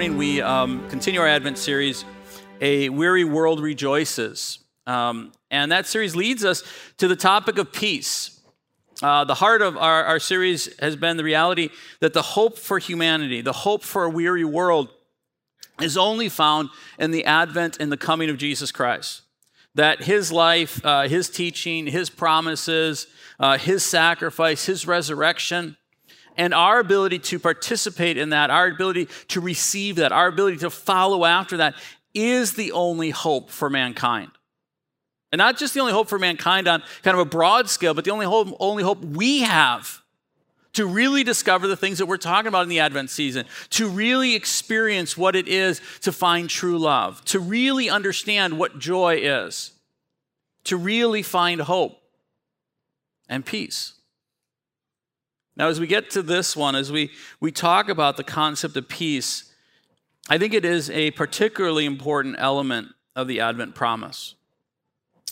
morning we um, continue our Advent series, A Weary World Rejoices. Um, and that series leads us to the topic of peace. Uh, the heart of our, our series has been the reality that the hope for humanity, the hope for a weary world, is only found in the advent and the coming of Jesus Christ. That his life, uh, his teaching, his promises, uh, his sacrifice, his resurrection, and our ability to participate in that, our ability to receive that, our ability to follow after that is the only hope for mankind. And not just the only hope for mankind on kind of a broad scale, but the only hope, only hope we have to really discover the things that we're talking about in the Advent season, to really experience what it is to find true love, to really understand what joy is, to really find hope and peace. Now, as we get to this one, as we, we talk about the concept of peace, I think it is a particularly important element of the Advent promise.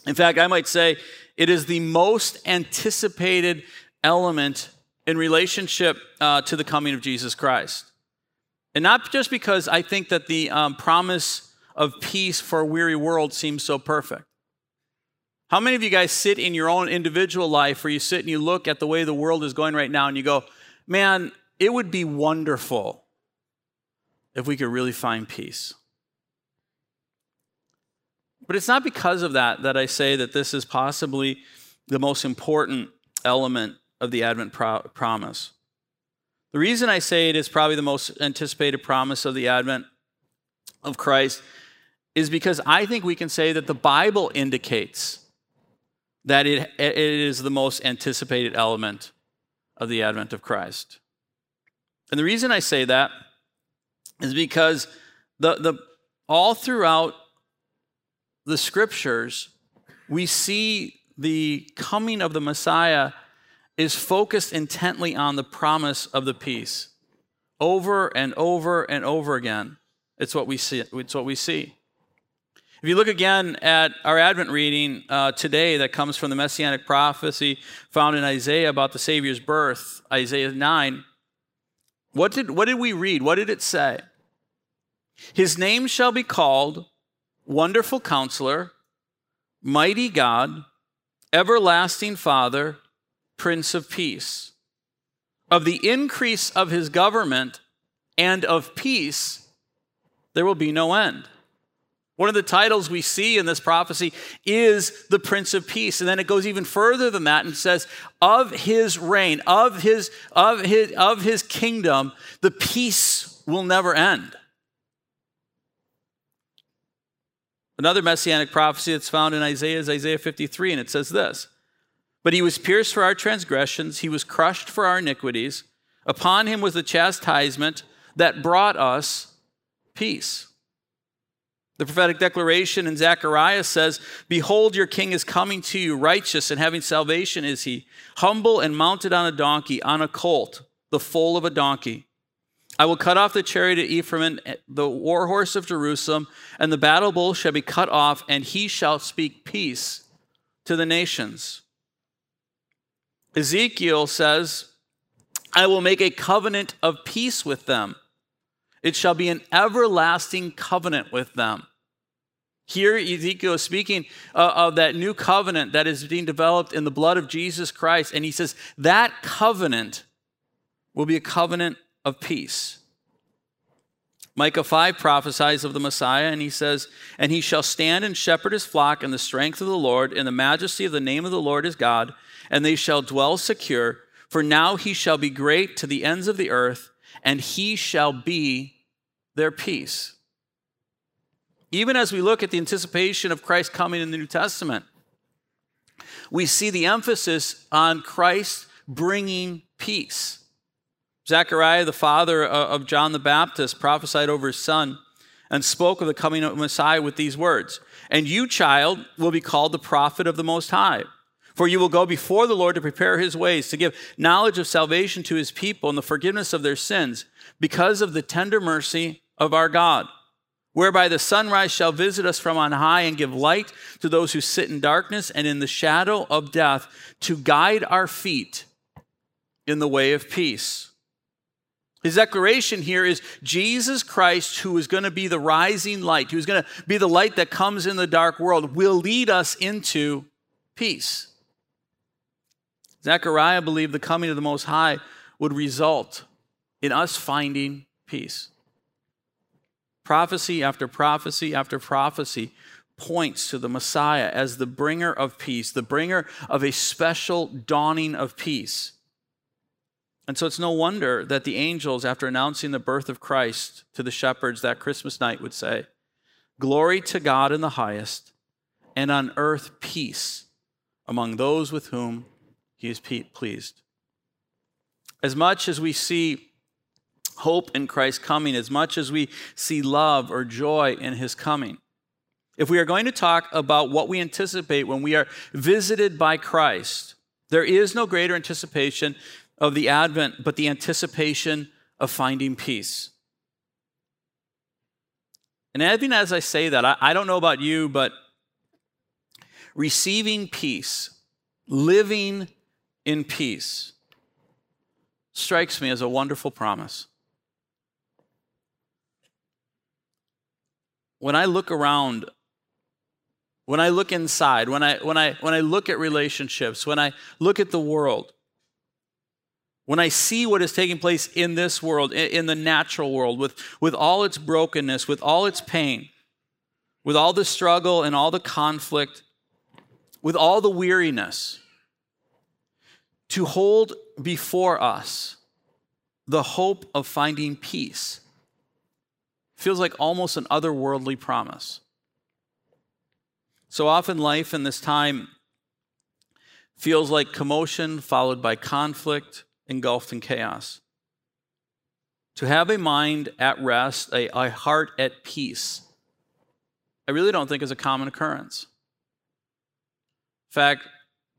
In fact, I might say it is the most anticipated element in relationship uh, to the coming of Jesus Christ. And not just because I think that the um, promise of peace for a weary world seems so perfect. How many of you guys sit in your own individual life where you sit and you look at the way the world is going right now and you go, man, it would be wonderful if we could really find peace? But it's not because of that that I say that this is possibly the most important element of the Advent pro- promise. The reason I say it is probably the most anticipated promise of the Advent of Christ is because I think we can say that the Bible indicates that it, it is the most anticipated element of the advent of Christ. And the reason I say that is because the, the, all throughout the scriptures, we see the coming of the Messiah is focused intently on the promise of the peace. Over and over and over again. It's what we see. It's what we see. If you look again at our Advent reading uh, today, that comes from the messianic prophecy found in Isaiah about the Savior's birth, Isaiah 9, what did, what did we read? What did it say? His name shall be called Wonderful Counselor, Mighty God, Everlasting Father, Prince of Peace. Of the increase of his government and of peace, there will be no end. One of the titles we see in this prophecy is the Prince of Peace. And then it goes even further than that and says, of his reign, of his, of his, of his kingdom, the peace will never end. Another messianic prophecy that's found in Isaiah is Isaiah 53, and it says this But he was pierced for our transgressions, he was crushed for our iniquities. Upon him was the chastisement that brought us peace. The prophetic declaration in Zechariah says, Behold, your king is coming to you, righteous and having salvation is he, humble and mounted on a donkey, on a colt, the foal of a donkey. I will cut off the chariot of Ephraim and the war horse of Jerusalem, and the battle bull shall be cut off, and he shall speak peace to the nations. Ezekiel says, I will make a covenant of peace with them it shall be an everlasting covenant with them. Here, Ezekiel is speaking uh, of that new covenant that is being developed in the blood of Jesus Christ. And he says that covenant will be a covenant of peace. Micah 5 prophesies of the Messiah, and he says, And he shall stand and shepherd his flock in the strength of the Lord, in the majesty of the name of the Lord his God, and they shall dwell secure. For now he shall be great to the ends of the earth, and he shall be their peace. Even as we look at the anticipation of Christ coming in the New Testament, we see the emphasis on Christ bringing peace. Zechariah, the father of John the Baptist, prophesied over his son and spoke of the coming of Messiah with these words And you, child, will be called the prophet of the Most High. For you will go before the Lord to prepare his ways, to give knowledge of salvation to his people and the forgiveness of their sins, because of the tender mercy of our God, whereby the sunrise shall visit us from on high and give light to those who sit in darkness and in the shadow of death, to guide our feet in the way of peace. His declaration here is Jesus Christ, who is going to be the rising light, who's going to be the light that comes in the dark world, will lead us into peace. Zechariah believed the coming of the Most High would result in us finding peace. Prophecy after prophecy after prophecy points to the Messiah as the bringer of peace, the bringer of a special dawning of peace. And so it's no wonder that the angels, after announcing the birth of Christ to the shepherds that Christmas night, would say, Glory to God in the highest, and on earth peace among those with whom he is pleased. As much as we see hope in Christ's coming, as much as we see love or joy in his coming, if we are going to talk about what we anticipate when we are visited by Christ, there is no greater anticipation of the Advent, but the anticipation of finding peace. And even as I say that, I, I don't know about you, but receiving peace, living in peace, strikes me as a wonderful promise. When I look around, when I look inside, when I, when I, when I look at relationships, when I look at the world, when I see what is taking place in this world, in the natural world, with, with all its brokenness, with all its pain, with all the struggle and all the conflict, with all the weariness, to hold before us the hope of finding peace feels like almost an otherworldly promise. So often, life in this time feels like commotion followed by conflict engulfed in chaos. To have a mind at rest, a, a heart at peace, I really don't think is a common occurrence. In fact,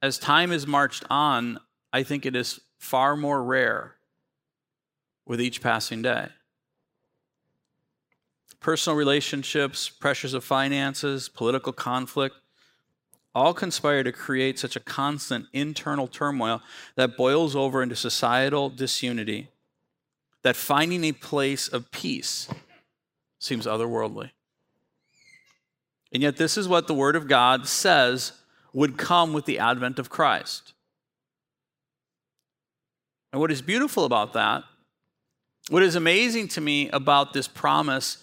as time is marched on, I think it is far more rare with each passing day. Personal relationships, pressures of finances, political conflict, all conspire to create such a constant internal turmoil that boils over into societal disunity that finding a place of peace seems otherworldly. And yet, this is what the Word of God says would come with the advent of Christ. And what is beautiful about that, what is amazing to me about this promise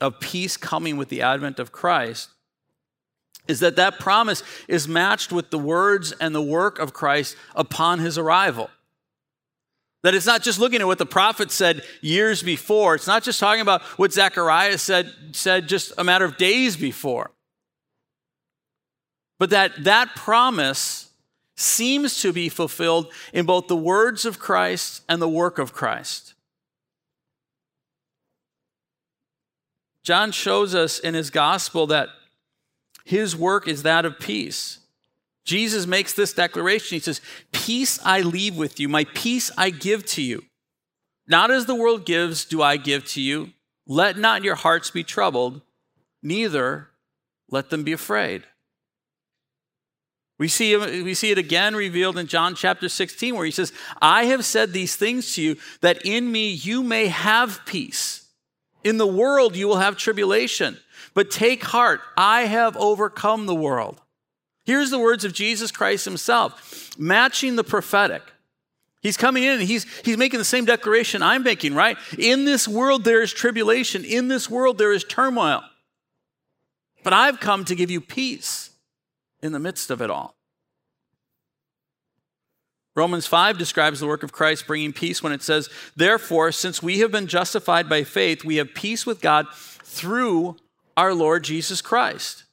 of peace coming with the advent of Christ, is that that promise is matched with the words and the work of Christ upon his arrival. That it's not just looking at what the prophet said years before. It's not just talking about what Zechariah said, said just a matter of days before. But that that promise seems to be fulfilled in both the words of Christ and the work of Christ. John shows us in his gospel that his work is that of peace. Jesus makes this declaration. He says, Peace I leave with you, my peace I give to you. Not as the world gives, do I give to you. Let not your hearts be troubled, neither let them be afraid. We see, we see it again revealed in John chapter 16, where he says, I have said these things to you that in me you may have peace. In the world you will have tribulation, but take heart, I have overcome the world. Here's the words of Jesus Christ himself, matching the prophetic. He's coming in and he's, he's making the same declaration I'm making, right? In this world there is tribulation, in this world there is turmoil. But I've come to give you peace in the midst of it all. Romans 5 describes the work of Christ bringing peace when it says, Therefore, since we have been justified by faith, we have peace with God through our Lord Jesus Christ.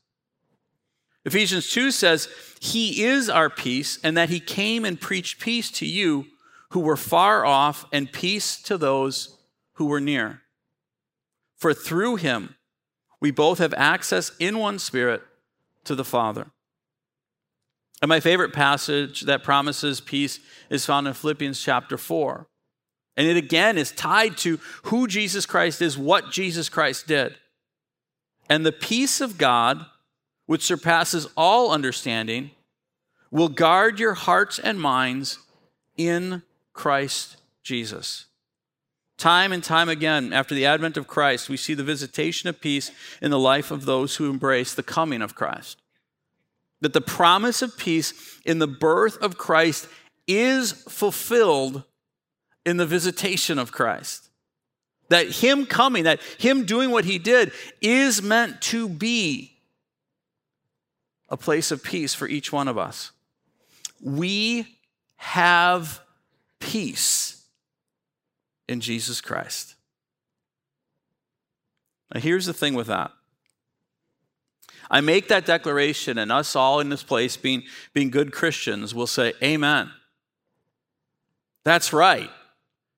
Ephesians 2 says, He is our peace, and that He came and preached peace to you who were far off, and peace to those who were near. For through Him we both have access in one Spirit to the Father. And my favorite passage that promises peace is found in Philippians chapter 4. And it again is tied to who Jesus Christ is, what Jesus Christ did. And the peace of God, which surpasses all understanding, will guard your hearts and minds in Christ Jesus. Time and time again, after the advent of Christ, we see the visitation of peace in the life of those who embrace the coming of Christ. That the promise of peace in the birth of Christ is fulfilled in the visitation of Christ. That Him coming, that Him doing what He did, is meant to be a place of peace for each one of us. We have peace in Jesus Christ. Now, here's the thing with that. I make that declaration, and us all in this place, being, being good Christians, will say, Amen. That's right.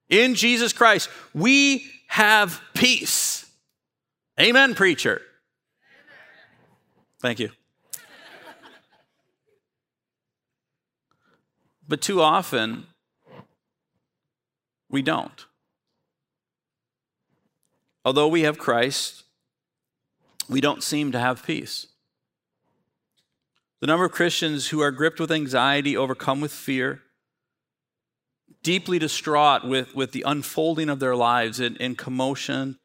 In Jesus Christ, we have peace. Amen, preacher. Thank you. But too often, we don't. Although we have Christ, we don't seem to have peace. The number of Christians who are gripped with anxiety, overcome with fear, deeply distraught with, with the unfolding of their lives in, in commotion,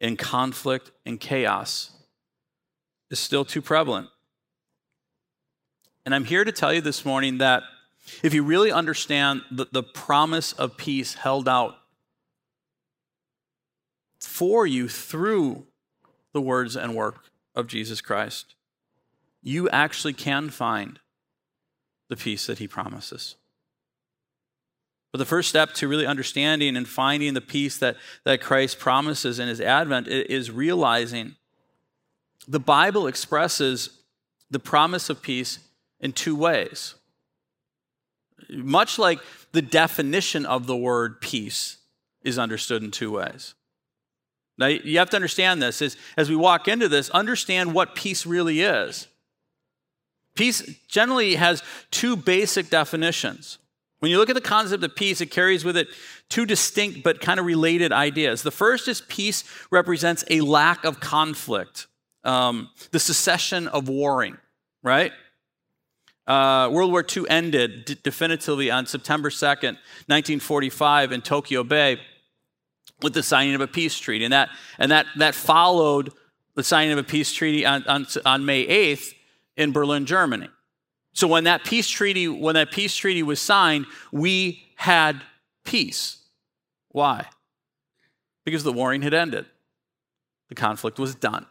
in conflict, in chaos, is still too prevalent. And I'm here to tell you this morning that if you really understand the, the promise of peace held out for you through the words and work of Jesus Christ, you actually can find the peace that he promises. But the first step to really understanding and finding the peace that, that Christ promises in his advent is realizing the Bible expresses the promise of peace in two ways. Much like the definition of the word peace is understood in two ways. Now, you have to understand this is, as we walk into this, understand what peace really is. Peace generally has two basic definitions. When you look at the concept of peace, it carries with it two distinct but kind of related ideas. The first is peace represents a lack of conflict, um, the cessation of warring, right? Uh, World War II ended d- definitively on September 2nd, 1945, in Tokyo Bay with the signing of a peace treaty. And that, and that, that followed the signing of a peace treaty on, on, on May 8th in Berlin, Germany. So when that peace treaty, when that peace treaty was signed, we had peace. Why? Because the warring had ended. The conflict was done.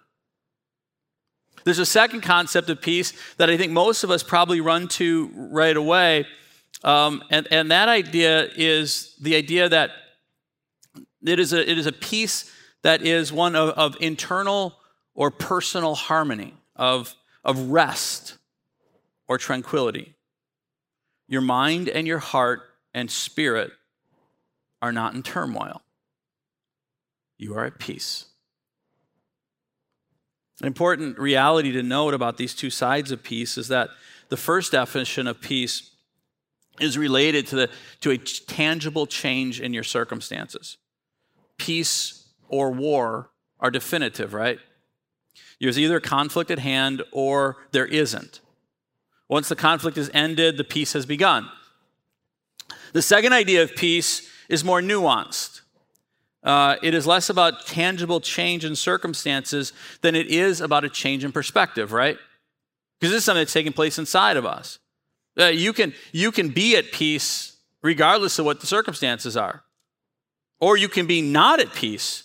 There's a second concept of peace that I think most of us probably run to right away. Um, and, and that idea is the idea that it is a, it is a peace that is one of, of internal or personal harmony, of, of rest or tranquility. Your mind and your heart and spirit are not in turmoil. You are at peace. An important reality to note about these two sides of peace is that the first definition of peace is related to, the, to a tangible change in your circumstances. Peace or war are definitive, right? There's either conflict at hand or there isn't. Once the conflict is ended, the peace has begun. The second idea of peace is more nuanced. Uh, it is less about tangible change in circumstances than it is about a change in perspective, right? Because this is something that's taking place inside of us. Uh, you, can, you can be at peace regardless of what the circumstances are, or you can be not at peace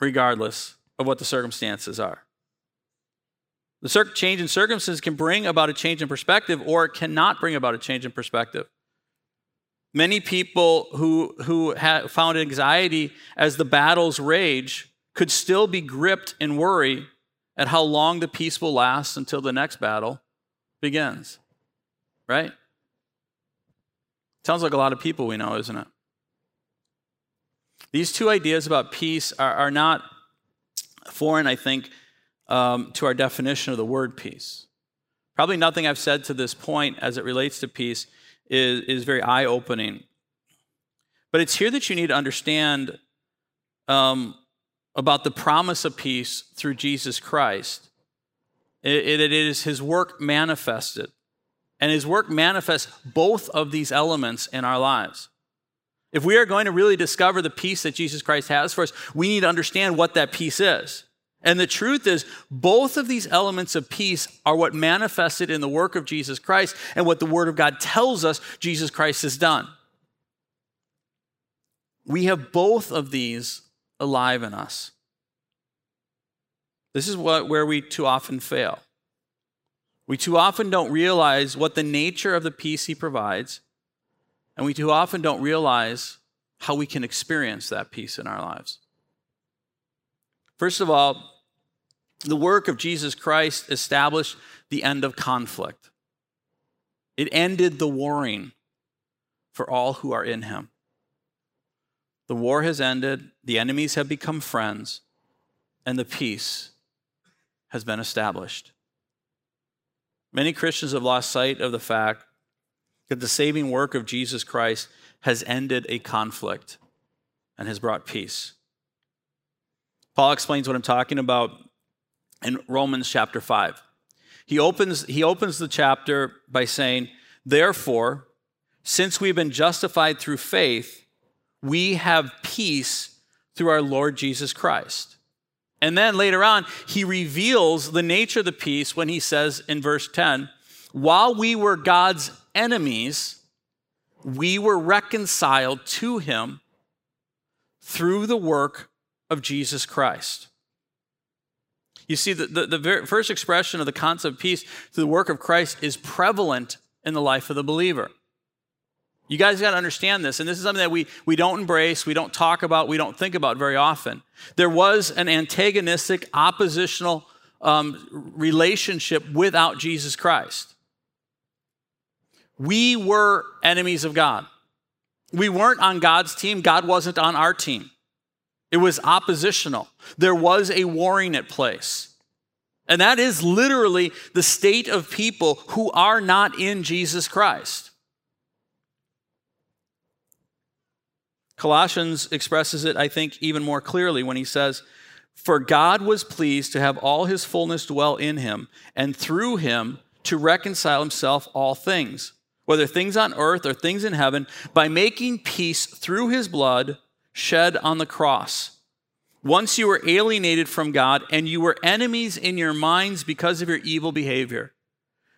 regardless of what the circumstances are. The change in circumstances can bring about a change in perspective, or it cannot bring about a change in perspective. Many people who, who found anxiety as the battles rage could still be gripped in worry at how long the peace will last until the next battle begins. Right? Sounds like a lot of people we know, isn't it? These two ideas about peace are, are not foreign, I think, um, to our definition of the word peace. Probably nothing I've said to this point as it relates to peace is, is very eye opening. But it's here that you need to understand um, about the promise of peace through Jesus Christ. It, it, it is his work manifested. And his work manifests both of these elements in our lives. If we are going to really discover the peace that Jesus Christ has for us, we need to understand what that peace is. And the truth is, both of these elements of peace are what manifested in the work of Jesus Christ and what the Word of God tells us Jesus Christ has done. We have both of these alive in us. This is what, where we too often fail. We too often don't realize what the nature of the peace He provides, and we too often don't realize how we can experience that peace in our lives. First of all, the work of Jesus Christ established the end of conflict. It ended the warring for all who are in him. The war has ended, the enemies have become friends, and the peace has been established. Many Christians have lost sight of the fact that the saving work of Jesus Christ has ended a conflict and has brought peace. Paul explains what I'm talking about in Romans chapter 5. He opens, he opens the chapter by saying, Therefore, since we've been justified through faith, we have peace through our Lord Jesus Christ. And then later on, he reveals the nature of the peace when he says in verse 10 While we were God's enemies, we were reconciled to him through the work of Jesus Christ. You see, the, the, the first expression of the concept of peace through the work of Christ is prevalent in the life of the believer. You guys got to understand this, and this is something that we, we don't embrace, we don't talk about, we don't think about very often. There was an antagonistic, oppositional um, relationship without Jesus Christ. We were enemies of God. We weren't on God's team, God wasn't on our team. It was oppositional. There was a warring at place. And that is literally the state of people who are not in Jesus Christ. Colossians expresses it, I think, even more clearly when he says, For God was pleased to have all his fullness dwell in him, and through him to reconcile himself all things, whether things on earth or things in heaven, by making peace through his blood shed on the cross. Once you were alienated from God, and you were enemies in your minds because of your evil behavior.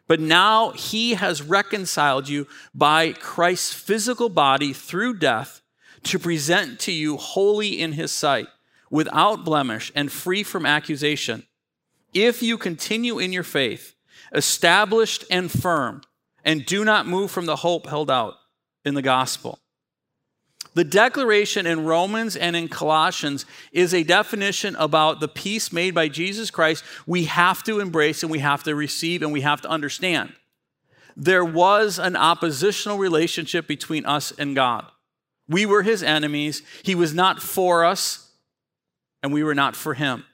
But now he has reconciled you by Christ's physical body through death to present to you holy in his sight, without blemish and free from accusation. If you continue in your faith, established and firm, and do not move from the hope held out in the gospel. The declaration in Romans and in Colossians is a definition about the peace made by Jesus Christ we have to embrace and we have to receive and we have to understand. There was an oppositional relationship between us and God. We were his enemies. He was not for us, and we were not for him.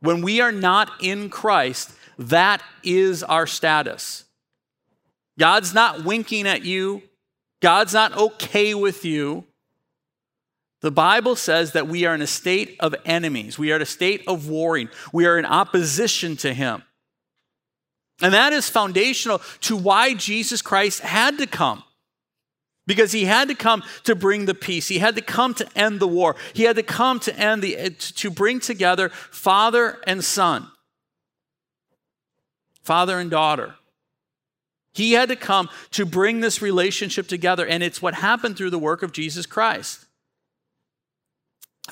When we are not in Christ, that is our status. God's not winking at you, God's not okay with you. The Bible says that we are in a state of enemies. We are in a state of warring. We are in opposition to Him. And that is foundational to why Jesus Christ had to come because he had to come to bring the peace. He had to come to end the war. He had to come to end the eh, to bring together father and son. Father and daughter. He had to come to bring this relationship together and it's what happened through the work of Jesus Christ.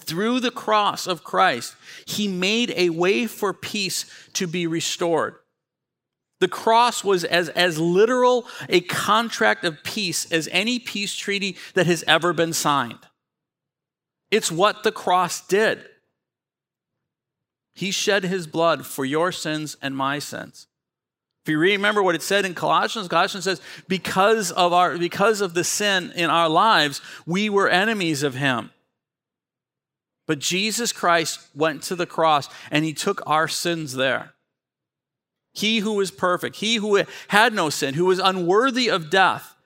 Through the cross of Christ, he made a way for peace to be restored. The cross was as, as literal a contract of peace as any peace treaty that has ever been signed. It's what the cross did. He shed his blood for your sins and my sins. If you remember what it said in Colossians, Colossians says, because of, our, because of the sin in our lives, we were enemies of him. But Jesus Christ went to the cross and he took our sins there. He who was perfect, he who had no sin, who was unworthy of death,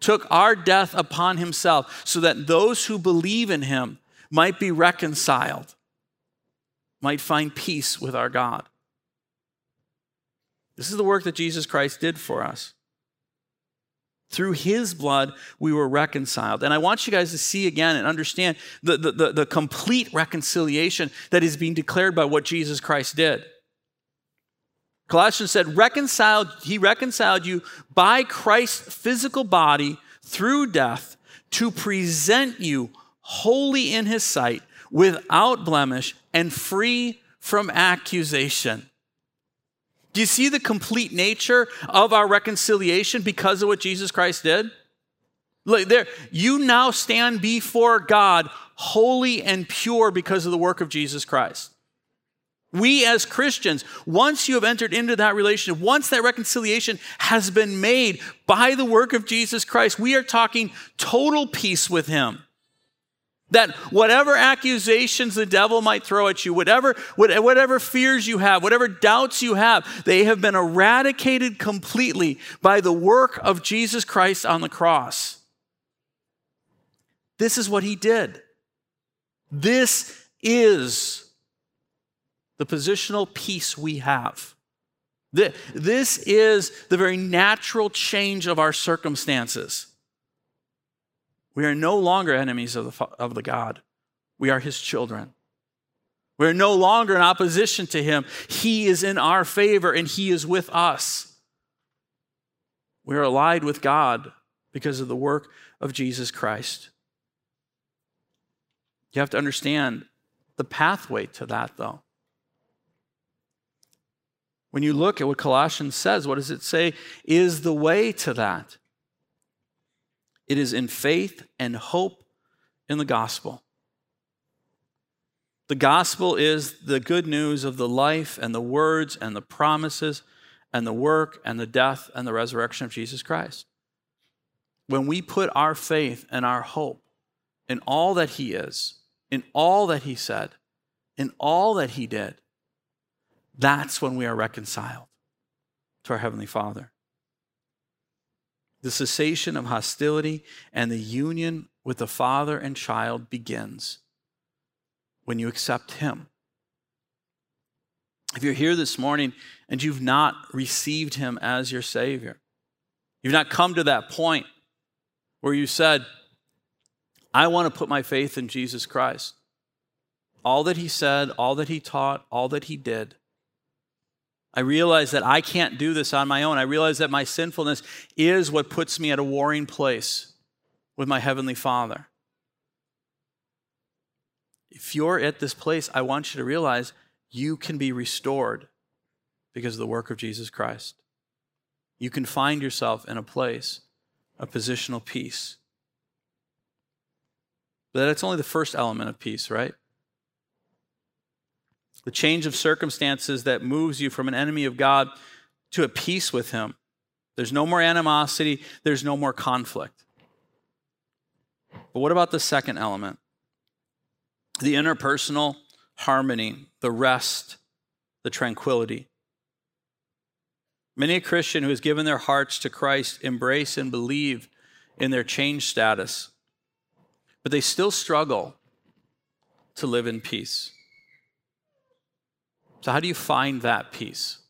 took our death upon himself so that those who believe in him might be reconciled, might find peace with our God. This is the work that Jesus Christ did for us. Through his blood, we were reconciled. And I want you guys to see again and understand the, the, the, the complete reconciliation that is being declared by what Jesus Christ did. Colossians said, reconciled, he reconciled you by Christ's physical body through death to present you holy in his sight, without blemish, and free from accusation. Do you see the complete nature of our reconciliation because of what Jesus Christ did? Look, there, you now stand before God holy and pure because of the work of Jesus Christ. We as Christians, once you have entered into that relationship, once that reconciliation has been made by the work of Jesus Christ, we are talking total peace with Him. That whatever accusations the devil might throw at you, whatever, whatever fears you have, whatever doubts you have, they have been eradicated completely by the work of Jesus Christ on the cross. This is what He did. This is the positional peace we have. This is the very natural change of our circumstances. We are no longer enemies of the, of the God. We are his children. We're no longer in opposition to him. He is in our favor and he is with us. We are allied with God because of the work of Jesus Christ. You have to understand the pathway to that, though. When you look at what Colossians says, what does it say is the way to that? It is in faith and hope in the gospel. The gospel is the good news of the life and the words and the promises and the work and the death and the resurrection of Jesus Christ. When we put our faith and our hope in all that He is, in all that He said, in all that He did, that's when we are reconciled to our Heavenly Father. The cessation of hostility and the union with the father and child begins when you accept Him. If you're here this morning and you've not received Him as your Savior, you've not come to that point where you said, I want to put my faith in Jesus Christ. All that He said, all that He taught, all that He did, I realize that I can't do this on my own. I realize that my sinfulness is what puts me at a warring place with my Heavenly Father. If you're at this place, I want you to realize you can be restored because of the work of Jesus Christ. You can find yourself in a place of positional peace. But that's only the first element of peace, right? The change of circumstances that moves you from an enemy of God to a peace with Him. There's no more animosity, there's no more conflict. But what about the second element? The interpersonal harmony, the rest, the tranquility. Many a Christian who has given their hearts to Christ embrace and believe in their changed status, but they still struggle to live in peace. So, how do you find that peace?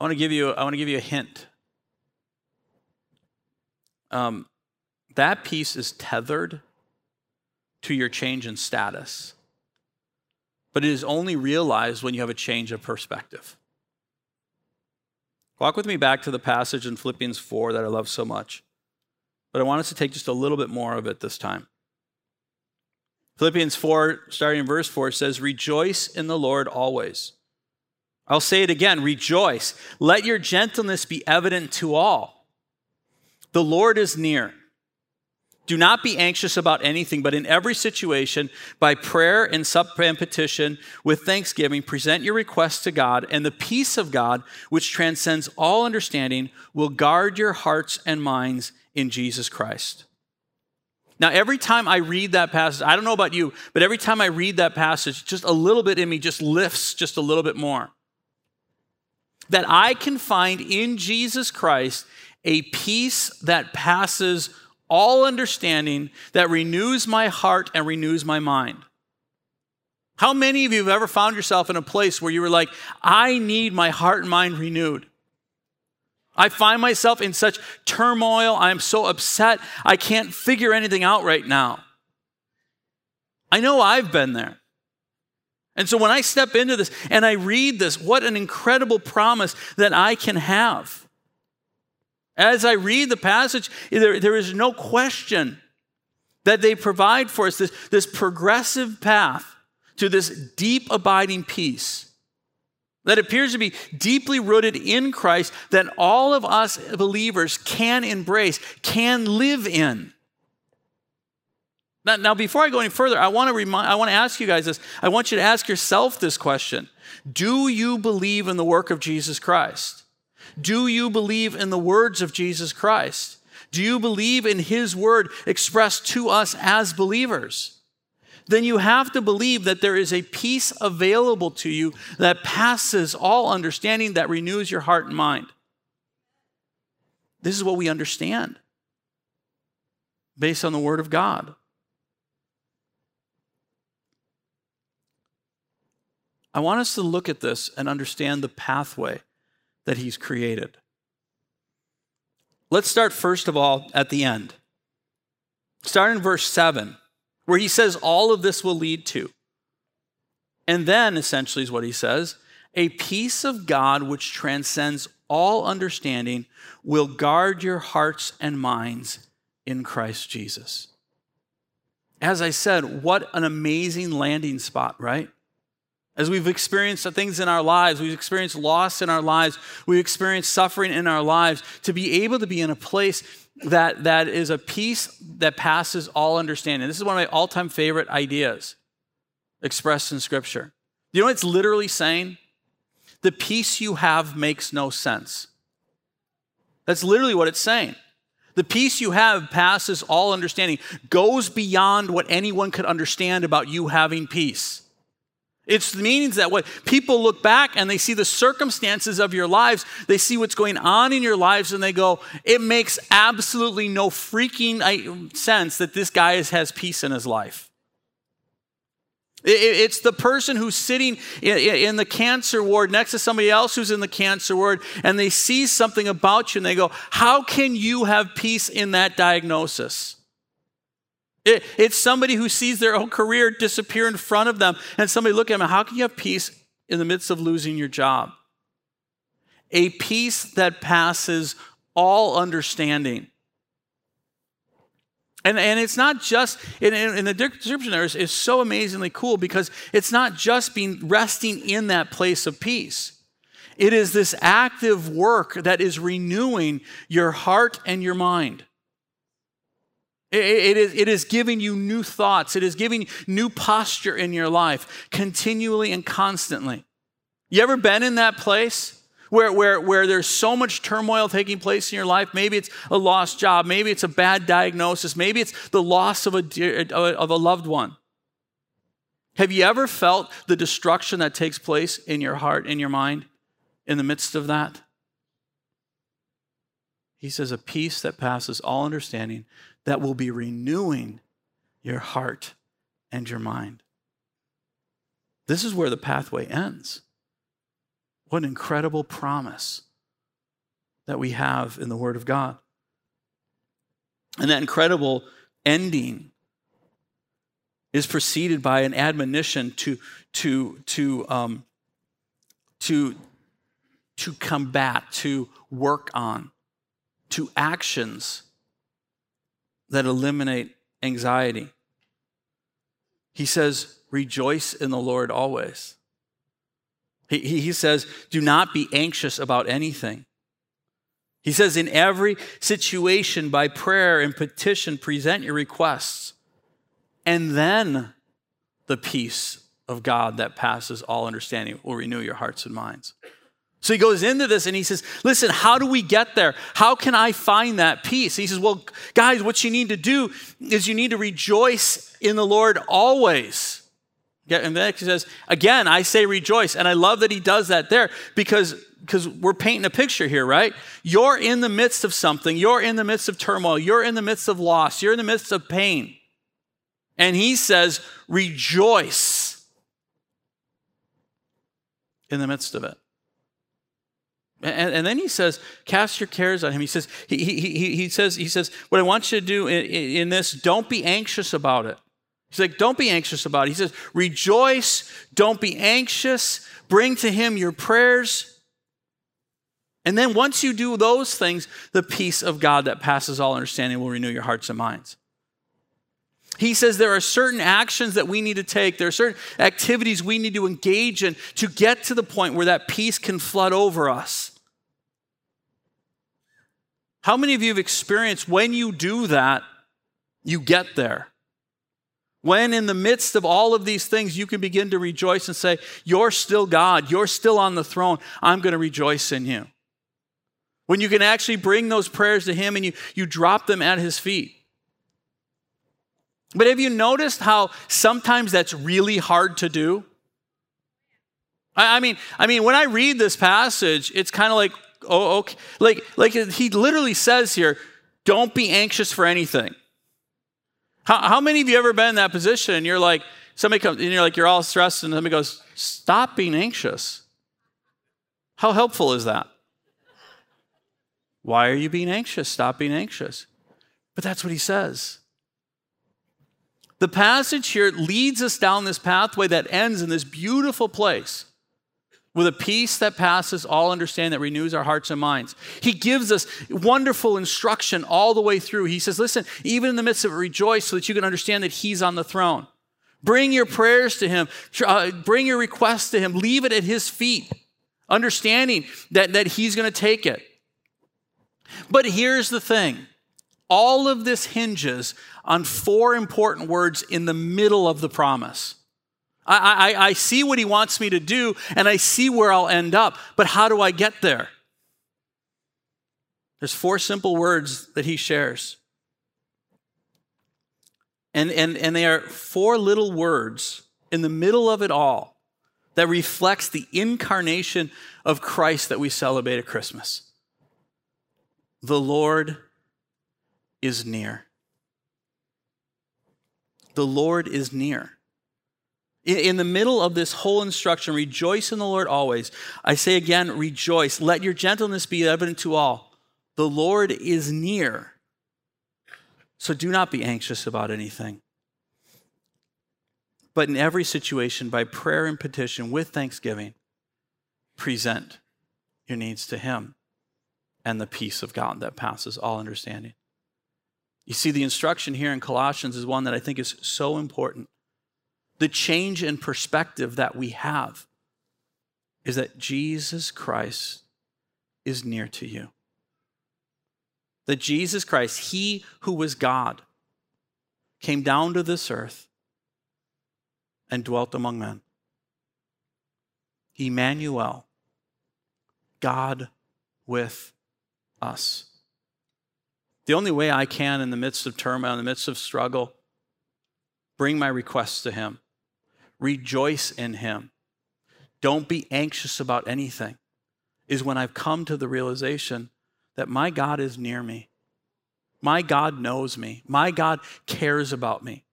I want to give you, I want to give you a hint. Um, that peace is tethered to your change in status, but it is only realized when you have a change of perspective. Walk with me back to the passage in Philippians 4 that I love so much. But I want us to take just a little bit more of it this time. Philippians 4, starting in verse 4, says, Rejoice in the Lord always. I'll say it again rejoice. Let your gentleness be evident to all. The Lord is near. Do not be anxious about anything, but in every situation, by prayer and petition, with thanksgiving, present your requests to God, and the peace of God, which transcends all understanding, will guard your hearts and minds in Jesus Christ. Now, every time I read that passage, I don't know about you, but every time I read that passage, just a little bit in me just lifts just a little bit more. That I can find in Jesus Christ a peace that passes all understanding, that renews my heart and renews my mind. How many of you have ever found yourself in a place where you were like, I need my heart and mind renewed? I find myself in such turmoil. I am so upset. I can't figure anything out right now. I know I've been there. And so when I step into this and I read this, what an incredible promise that I can have. As I read the passage, there, there is no question that they provide for us this, this progressive path to this deep, abiding peace that appears to be deeply rooted in Christ that all of us believers can embrace, can live in. Now, now, before I go any further, I want to remind, I want to ask you guys this. I want you to ask yourself this question Do you believe in the work of Jesus Christ? Do you believe in the words of Jesus Christ? Do you believe in his word expressed to us as believers? Then you have to believe that there is a peace available to you that passes all understanding, that renews your heart and mind. This is what we understand based on the word of God. I want us to look at this and understand the pathway that He's created. Let's start first of all at the end. Start in verse 7, where He says all of this will lead to. And then, essentially, is what He says a peace of God which transcends all understanding will guard your hearts and minds in Christ Jesus. As I said, what an amazing landing spot, right? As we've experienced things in our lives, we've experienced loss in our lives, we've experienced suffering in our lives, to be able to be in a place that, that is a peace that passes all understanding. This is one of my all time favorite ideas expressed in Scripture. You know what it's literally saying? The peace you have makes no sense. That's literally what it's saying. The peace you have passes all understanding, goes beyond what anyone could understand about you having peace. It means that what people look back and they see the circumstances of your lives, they see what's going on in your lives, and they go, it makes absolutely no freaking uh, sense that this guy has peace in his life. It's the person who's sitting in the cancer ward next to somebody else who's in the cancer ward, and they see something about you and they go, How can you have peace in that diagnosis? It, it's somebody who sees their own career disappear in front of them, and somebody look at them, how can you have peace in the midst of losing your job? A peace that passes all understanding. And, and it's not just, in, in the description there is, is so amazingly cool because it's not just being resting in that place of peace. It is this active work that is renewing your heart and your mind. It is, it is giving you new thoughts. It is giving new posture in your life continually and constantly. You ever been in that place where, where, where there's so much turmoil taking place in your life? Maybe it's a lost job. Maybe it's a bad diagnosis. Maybe it's the loss of a, dear, of a loved one. Have you ever felt the destruction that takes place in your heart, in your mind, in the midst of that? He says, a peace that passes all understanding that will be renewing your heart and your mind. This is where the pathway ends. What an incredible promise that we have in the Word of God. And that incredible ending is preceded by an admonition to, to, to, um, to, to combat, to work on, to actions that eliminate anxiety. He says, Rejoice in the Lord always. He, he says, Do not be anxious about anything. He says, In every situation, by prayer and petition, present your requests. And then the peace of God that passes all understanding will renew your hearts and minds. So he goes into this and he says, Listen, how do we get there? How can I find that peace? He says, Well, guys, what you need to do is you need to rejoice in the Lord always. And then he says, Again, I say rejoice. And I love that he does that there because because we're painting a picture here, right? You're in the midst of something. You're in the midst of turmoil. You're in the midst of loss. You're in the midst of pain. And he says, rejoice in the midst of it. And, and, then he says, cast your cares on him. He says, he, he, he, says, he says, what I want you to do in, in this, don't be anxious about it. He's like, don't be anxious about it. He says, rejoice, don't be anxious, bring to him your prayers. And then once you do those things, the peace of God that passes all understanding will renew your hearts and minds. He says there are certain actions that we need to take, there are certain activities we need to engage in to get to the point where that peace can flood over us. How many of you have experienced when you do that, you get there? When in the midst of all of these things, you can begin to rejoice and say, You're still God, you're still on the throne, I'm going to rejoice in you. When you can actually bring those prayers to Him and you, you drop them at His feet. But have you noticed how sometimes that's really hard to do? I, I mean, I mean, when I read this passage, it's kind of like, oh, okay. Like, like he literally says here, don't be anxious for anything. How, how many of you ever been in that position and you're like, somebody comes and you're like, you're all stressed and somebody goes, stop being anxious. How helpful is that? Why are you being anxious? Stop being anxious. But that's what he says. The passage here leads us down this pathway that ends in this beautiful place with a peace that passes all understanding that renews our hearts and minds. He gives us wonderful instruction all the way through. He says, Listen, even in the midst of it, rejoice so that you can understand that He's on the throne. Bring your prayers to Him, uh, bring your requests to Him, leave it at His feet, understanding that, that He's going to take it. But here's the thing all of this hinges on four important words in the middle of the promise. I, I, I, see what he wants me to do and I see where I'll end up, but how do I get there? There's four simple words that he shares. And, and, and they are four little words in the middle of it all that reflects the incarnation of Christ that we celebrate at Christmas. The Lord is near. The Lord is near. In the middle of this whole instruction, rejoice in the Lord always. I say again, rejoice. Let your gentleness be evident to all. The Lord is near. So do not be anxious about anything. But in every situation, by prayer and petition with thanksgiving, present your needs to Him and the peace of God that passes all understanding. You see, the instruction here in Colossians is one that I think is so important. The change in perspective that we have is that Jesus Christ is near to you. That Jesus Christ, He who was God, came down to this earth and dwelt among men. Emmanuel, God with us. The only way I can, in the midst of turmoil, in the midst of struggle, bring my requests to Him, rejoice in Him, don't be anxious about anything, is when I've come to the realization that my God is near me. My God knows me. My God cares about me.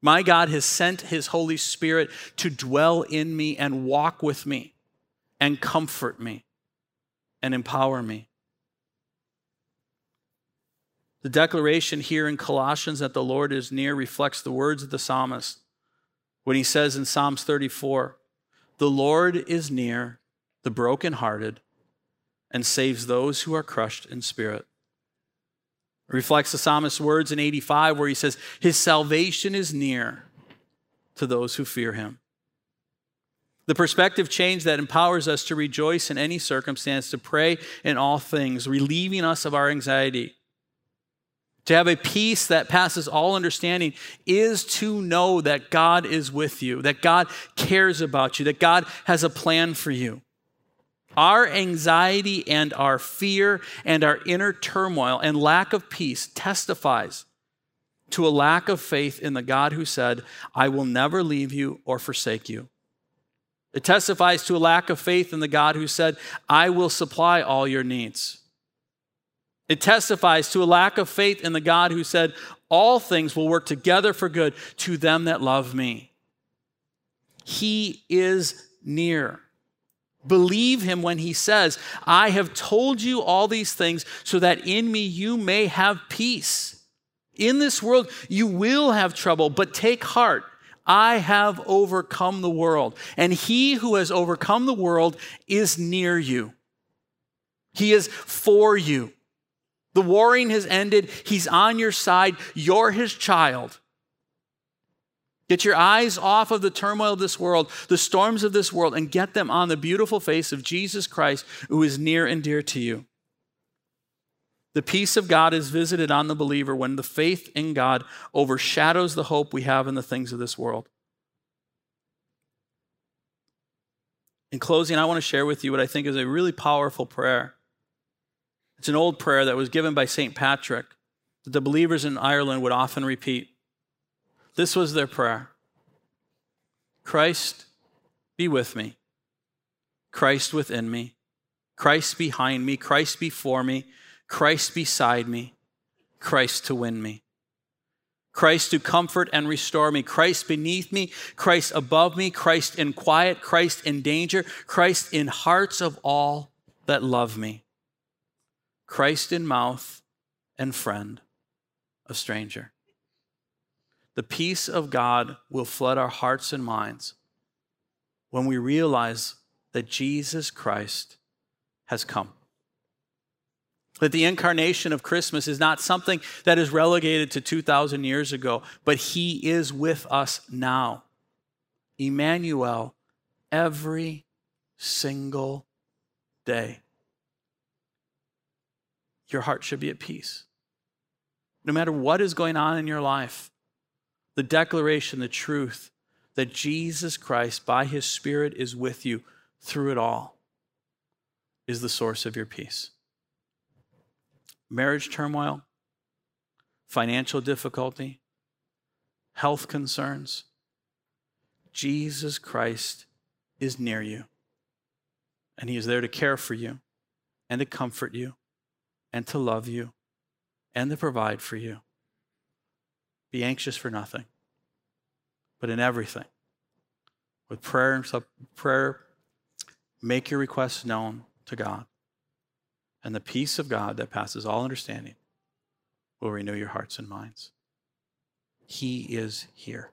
My God has sent His Holy Spirit to dwell in me and walk with me and comfort me and empower me. The declaration here in Colossians that the Lord is near reflects the words of the psalmist when he says in Psalms 34, The Lord is near the brokenhearted and saves those who are crushed in spirit. It reflects the psalmist's words in 85 where he says, His salvation is near to those who fear him. The perspective change that empowers us to rejoice in any circumstance, to pray in all things, relieving us of our anxiety to have a peace that passes all understanding is to know that God is with you, that God cares about you, that God has a plan for you. Our anxiety and our fear and our inner turmoil and lack of peace testifies to a lack of faith in the God who said, I will never leave you or forsake you. It testifies to a lack of faith in the God who said, I will supply all your needs. It testifies to a lack of faith in the God who said, All things will work together for good to them that love me. He is near. Believe him when he says, I have told you all these things so that in me you may have peace. In this world you will have trouble, but take heart. I have overcome the world. And he who has overcome the world is near you. He is for you. The warring has ended. He's on your side. You're his child. Get your eyes off of the turmoil of this world, the storms of this world, and get them on the beautiful face of Jesus Christ, who is near and dear to you. The peace of God is visited on the believer when the faith in God overshadows the hope we have in the things of this world. In closing, I want to share with you what I think is a really powerful prayer. It's an old prayer that was given by St. Patrick that the believers in Ireland would often repeat. This was their prayer Christ, be with me. Christ within me. Christ behind me. Christ before me. Christ beside me. Christ to win me. Christ to comfort and restore me. Christ beneath me. Christ above me. Christ in quiet. Christ in danger. Christ in hearts of all that love me. Christ in mouth and friend, a stranger the peace of God will flood our hearts and minds when we realize that Jesus Christ has come. That the incarnation of Christmas is not something that is relegated to 2,000 years ago, but He is with us now. Emmanuel, every single day. Your heart should be at peace. No matter what is going on in your life, the declaration, the truth that Jesus Christ, by his Spirit, is with you through it all, is the source of your peace. Marriage turmoil, financial difficulty, health concerns, Jesus Christ is near you. And he is there to care for you and to comfort you and to love you and to provide for you. Be anxious for nothing, but in everything, with prayer and sub- prayer, make your requests known to God. And the peace of God that passes all understanding will renew your hearts and minds. He is here.